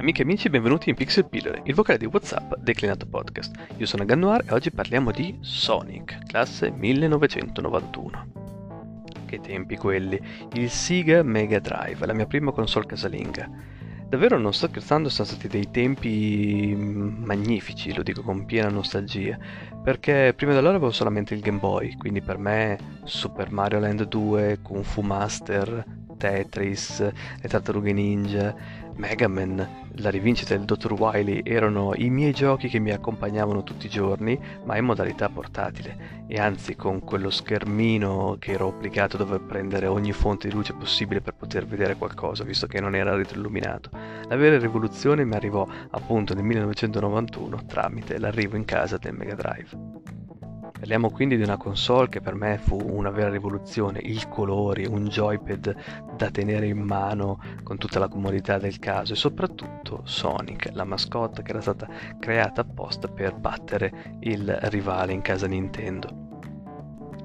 Amiche e amici, benvenuti in Pixel Pillole, il vocale di WhatsApp declinato podcast. Io sono Gannoir e oggi parliamo di Sonic, classe 1991. Che tempi quelli! Il Sega Mega Drive, la mia prima console casalinga. Davvero non sto scherzando, sono stati dei tempi magnifici, lo dico con piena nostalgia, perché prima di allora avevo solamente il Game Boy, quindi per me Super Mario Land 2, Kung Fu Master, Tetris, le Tartarughe Ninja, Mega Man, la rivincita del Dr. Wily erano i miei giochi che mi accompagnavano tutti i giorni, ma in modalità portatile, e anzi con quello schermino che ero obbligato a dover prendere ogni fonte di luce possibile per poter vedere qualcosa, visto che non era retroilluminato. La vera rivoluzione mi arrivò appunto nel 1991 tramite l'arrivo in casa del Mega Drive. Parliamo quindi di una console che per me fu una vera rivoluzione, il colori, un joypad da tenere in mano con tutta la comodità del caso e soprattutto Sonic, la mascotte che era stata creata apposta per battere il rivale in casa Nintendo.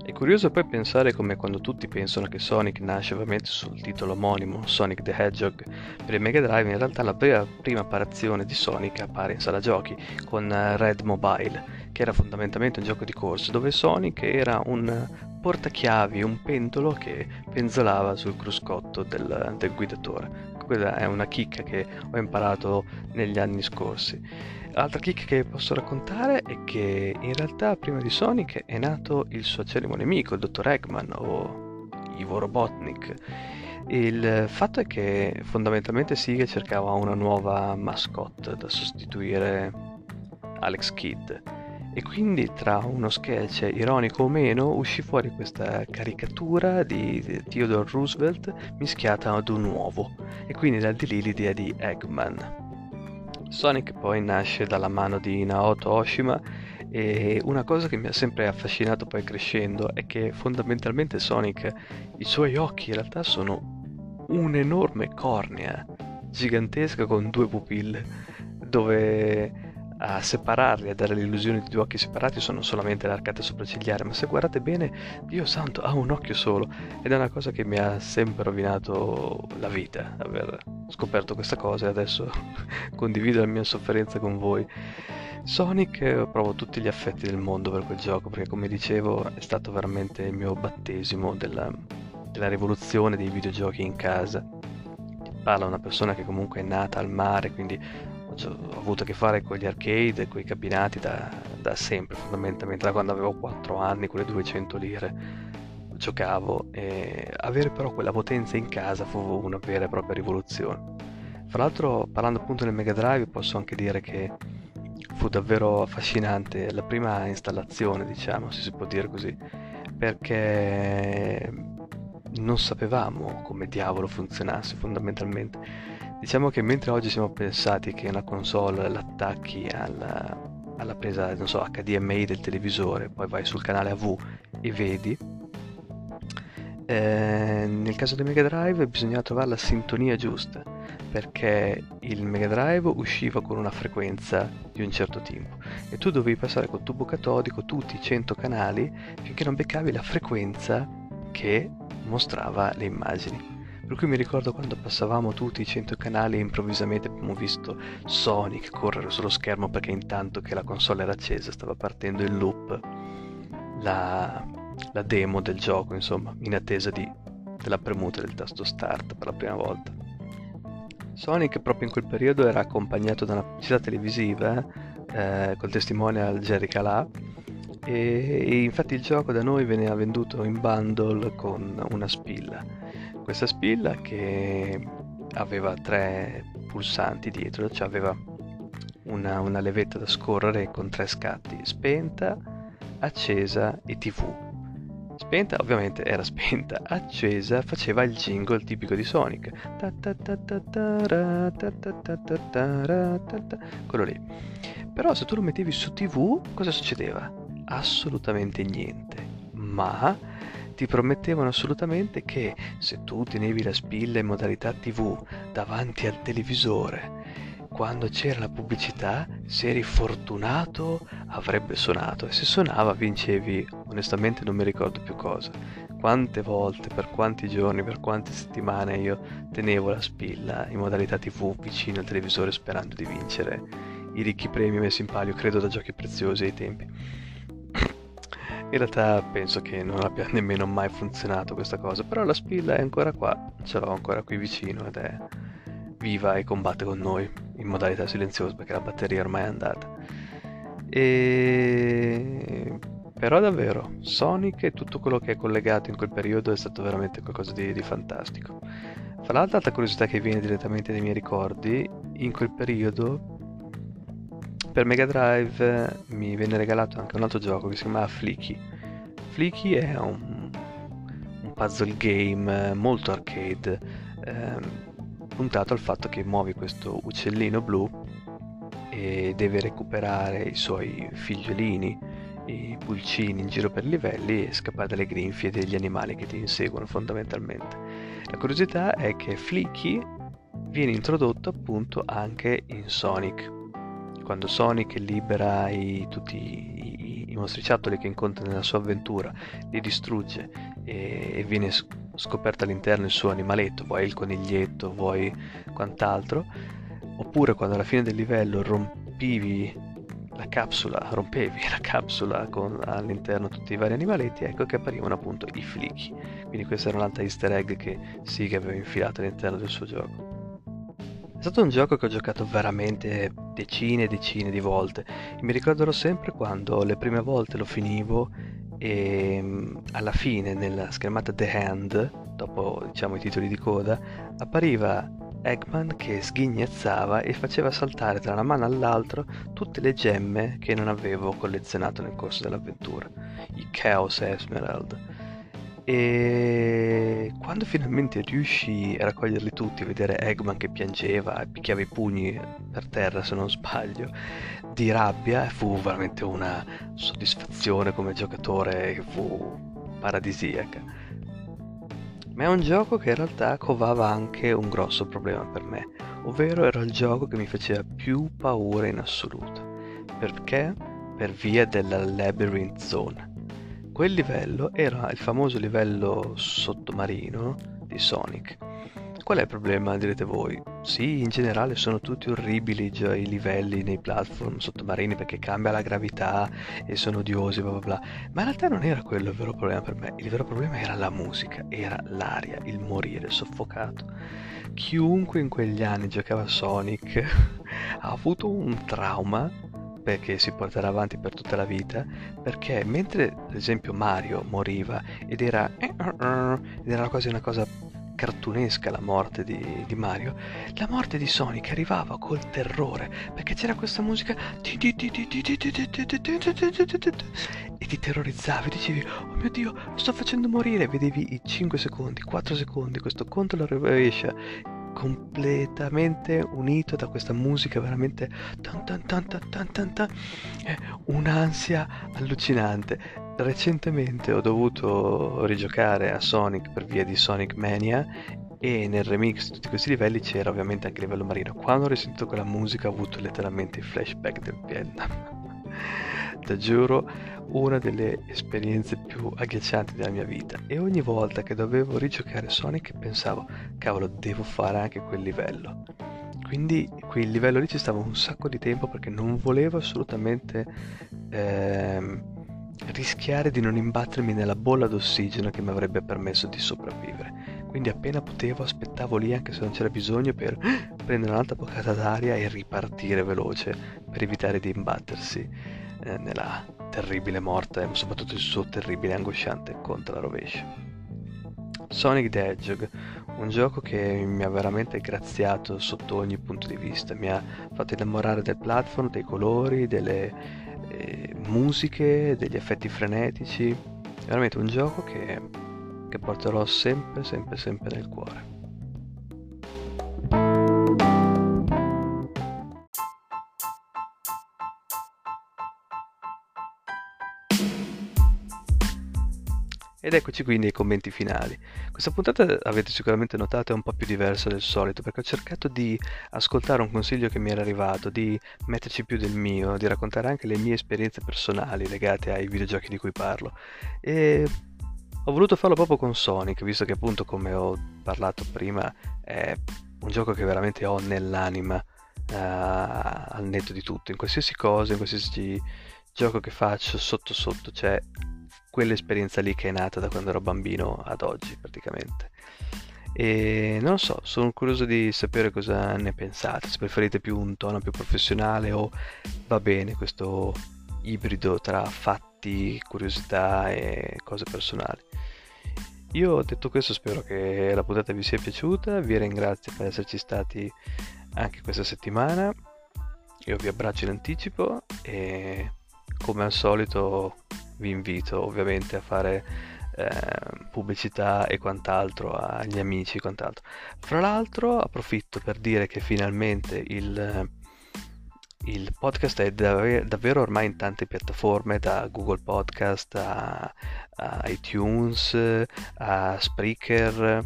È curioso poi pensare come quando tutti pensano che Sonic nasce ovviamente sul titolo omonimo Sonic the Hedgehog per il Mega Drive, in realtà la vera prima apparizione di Sonic appare in sala giochi con Red Mobile che era fondamentalmente un gioco di corsa, dove Sonic era un portachiavi, un pendolo che penzolava sul cruscotto del, del guidatore. Quella è una chicca che ho imparato negli anni scorsi. L'altra chicca che posso raccontare è che in realtà prima di Sonic è nato il suo acerrimo nemico, il dottor Eggman o Ivo Robotnik. Il fatto è che fondamentalmente Sega cercava una nuova mascotte da sostituire Alex Kidd e quindi tra uno sketch ironico o meno uscì fuori questa caricatura di Theodore Roosevelt mischiata ad un uovo e quindi da di lì l'idea di Eggman. Sonic poi nasce dalla mano di Naoto Oshima e una cosa che mi ha sempre affascinato poi crescendo è che fondamentalmente Sonic, i suoi occhi in realtà sono un'enorme cornea gigantesca con due pupille dove a separarli, a dare l'illusione di due occhi separati sono solamente l'arcata sopraccigliare, ma se guardate bene, Dio santo, ha un occhio solo ed è una cosa che mi ha sempre rovinato la vita, aver scoperto questa cosa e adesso condivido la mia sofferenza con voi. Sonic provo tutti gli affetti del mondo per quel gioco perché come dicevo è stato veramente il mio battesimo della, della rivoluzione dei videogiochi in casa. Parla una persona che comunque è nata al mare, quindi ho avuto a che fare con gli arcade e con i cabinati da, da, sempre, fondamentalmente da quando avevo 4 anni, con le 200 lire giocavo e avere però quella potenza in casa fu una vera e propria rivoluzione. Fra l'altro, parlando appunto del Mega Drive, posso anche dire che fu davvero affascinante la prima installazione, diciamo, se si può dire così, perché non sapevamo come diavolo funzionasse fondamentalmente Diciamo che mentre oggi siamo pensati che una console l'attacchi alla, alla presa, so, HDMI del televisore, poi vai sul canale AV e vedi, eh, nel caso del Mega Drive bisognava trovare la sintonia giusta perché il Mega Drive usciva con una frequenza di un certo tipo e tu dovevi passare col tubo catodico tutti i 100 canali finché non beccavi la frequenza che mostrava le immagini. Per cui mi ricordo quando passavamo tutti i 100 canali e improvvisamente abbiamo visto Sonic correre sullo schermo perché intanto che la console era accesa stava partendo in loop la, la demo del gioco, insomma, in attesa di, della premuta del tasto start per la prima volta. Sonic proprio in quel periodo era accompagnato da una pubblicità televisiva eh, col testimonial Jerry Calà e, e infatti il gioco da noi veniva venduto in bundle con una spilla questa spilla che aveva tre pulsanti dietro, cioè aveva una, una levetta da scorrere con tre scatti, spenta, accesa e tv. Spenta ovviamente era spenta, accesa faceva il jingle tipico di Sonic. Quello lì. Però se tu lo mettevi su tv cosa succedeva? Assolutamente niente. Ma ti promettevano assolutamente che se tu tenevi la spilla in modalità tv davanti al televisore, quando c'era la pubblicità, se eri fortunato avrebbe suonato e se suonava vincevi, onestamente non mi ricordo più cosa. quante volte, per quanti giorni, per quante settimane io tenevo la spilla in modalità TV vicino al televisore sperando di vincere i ricchi premi messi in palio, credo da giochi preziosi ai tempi. In realtà penso che non abbia nemmeno mai funzionato questa cosa, però la spilla è ancora qua, ce l'ho ancora qui vicino ed è viva e combatte con noi in modalità silenziosa perché la batteria ormai è andata. E però davvero, Sonic e tutto quello che è collegato in quel periodo è stato veramente qualcosa di, di fantastico. Fra l'altro, altra curiosità che viene direttamente dai miei ricordi, in quel periodo per Mega Drive mi venne regalato anche un altro gioco che si chiamava Flicky. Flicky è un, un puzzle game molto arcade, ehm, puntato al fatto che muovi questo uccellino blu e deve recuperare i suoi figliolini i pulcini in giro per livelli e scappare dalle grinfie degli animali che ti inseguono fondamentalmente. La curiosità è che Flicky viene introdotto appunto anche in Sonic. Quando Sonic libera i, tutti i, i mostriciattoli che incontra nella sua avventura, li distrugge e, e viene scoperto all'interno il suo animaletto, vuoi il coniglietto, vuoi quant'altro, oppure quando alla fine del livello rompivi la capsula, rompevi la capsula con all'interno tutti i vari animaletti, ecco che apparivano appunto i flicky. Quindi questo era un'altra easter egg che Sega aveva infilato all'interno del suo gioco. È stato un gioco che ho giocato veramente decine e decine di volte e mi ricorderò sempre quando le prime volte lo finivo e mm, alla fine nella schermata The Hand, dopo diciamo i titoli di coda, appariva Eggman che sghignazzava e faceva saltare da una mano all'altra tutte le gemme che non avevo collezionato nel corso dell'avventura, i Chaos Emerald. E quando finalmente riuscii a raccoglierli tutti, a vedere Eggman che piangeva e picchiava i pugni per terra se non sbaglio, di rabbia, fu veramente una soddisfazione come giocatore che fu paradisiaca ma è un gioco che in realtà covava anche un grosso problema per me, ovvero era il gioco che mi faceva più paura in assoluto. Perché? Per via della Labyrinth Zone. Quel livello era il famoso livello sottomarino di Sonic Qual è il problema, direte voi? Sì, in generale sono tutti orribili già i livelli nei platform sottomarini perché cambia la gravità e sono odiosi, bla bla bla. Ma in realtà non era quello il vero problema per me. Il vero problema era la musica, era l'aria, il morire soffocato. Chiunque in quegli anni giocava a Sonic ha avuto un trauma perché si porterà avanti per tutta la vita, perché mentre ad esempio Mario moriva ed era, ed era quasi una cosa cartunesca la morte di, di, Mario, la morte di Sonic arrivava col terrore perché c'era questa musica e ti terrorizzavi, dicevi oh mio dio lo sto facendo morire, vedevi i 5 secondi, 4 secondi, questo conto alla rovescia completamente unito da questa musica veramente tan tan tan tan tan tan, tan un'ansia allucinante Recentemente ho dovuto rigiocare a Sonic per via di Sonic Mania e nel remix di tutti questi livelli c'era ovviamente anche il livello marino. Quando ho risentito quella musica ho avuto letteralmente i flashback del Vietnam. Ti giuro, una delle esperienze più agghiaccianti della mia vita. E ogni volta che dovevo rigiocare Sonic pensavo, cavolo, devo fare anche quel livello. Quindi quel livello lì ci stava un sacco di tempo perché non volevo assolutamente... Ehm, rischiare di non imbattermi nella bolla d'ossigeno che mi avrebbe permesso di sopravvivere. Quindi appena potevo aspettavo lì anche se non c'era bisogno per prendere un'altra boccata d'aria e ripartire veloce per evitare di imbattersi eh, nella terribile morte, ma soprattutto il suo terribile e angosciante contro la rovescia. Sonic the Hedgehog, un gioco che mi ha veramente graziato sotto ogni punto di vista, mi ha fatto innamorare del platform, dei colori, delle eh, musiche, degli effetti frenetici, veramente un gioco che, che porterò sempre, sempre, sempre nel cuore. Ed eccoci quindi ai commenti finali. Questa puntata avete sicuramente notato è un po' più diversa del solito perché ho cercato di ascoltare un consiglio che mi era arrivato, di metterci più del mio, di raccontare anche le mie esperienze personali legate ai videogiochi di cui parlo. E Ho voluto farlo proprio con Sonic, visto che appunto come ho parlato prima è un gioco che veramente ho nell'anima uh, al netto di tutto, in qualsiasi cosa, in qualsiasi gioco che faccio sotto sotto c'è quell'esperienza lì che è nata da quando ero bambino ad oggi praticamente. E non so, sono curioso di sapere cosa ne pensate, se preferite più un tono più professionale o va bene questo ibrido tra fatti, curiosità e cose personali. Io detto questo spero che la puntata vi sia piaciuta, vi ringrazio per esserci stati anche questa settimana, io vi abbraccio in anticipo e come al solito vi invito ovviamente a fare eh, pubblicità e quant'altro agli amici e quant'altro. Fra l'altro approfitto per dire che finalmente il il podcast è dav- davvero ormai in tante piattaforme, da Google Podcast a, a iTunes, a Spreaker,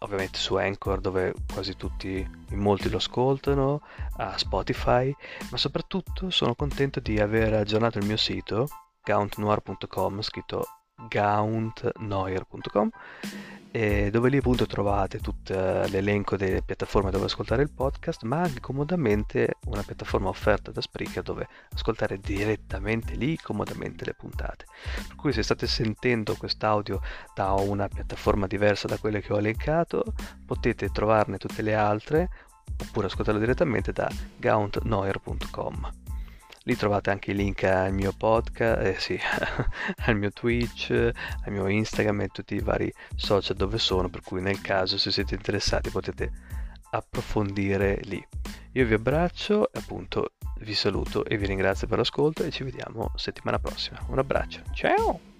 ovviamente su Anchor dove quasi tutti, in molti lo ascoltano, a Spotify, ma soprattutto sono contento di aver aggiornato il mio sito, gauntnoir.com, scritto gauntnoir.com dove lì appunto trovate tutto l'elenco delle piattaforme dove ascoltare il podcast, ma anche comodamente una piattaforma offerta da Spreaker dove ascoltare direttamente lì comodamente le puntate. Per cui se state sentendo quest'audio da una piattaforma diversa da quelle che ho elencato, potete trovarne tutte le altre oppure ascoltarlo direttamente da gauntnoir.com. Lì trovate anche i link al mio podcast, eh sì, al mio Twitch, al mio Instagram e tutti i vari social dove sono, per cui nel caso se siete interessati potete approfondire lì. Io vi abbraccio, appunto vi saluto e vi ringrazio per l'ascolto e ci vediamo settimana prossima. Un abbraccio, ciao!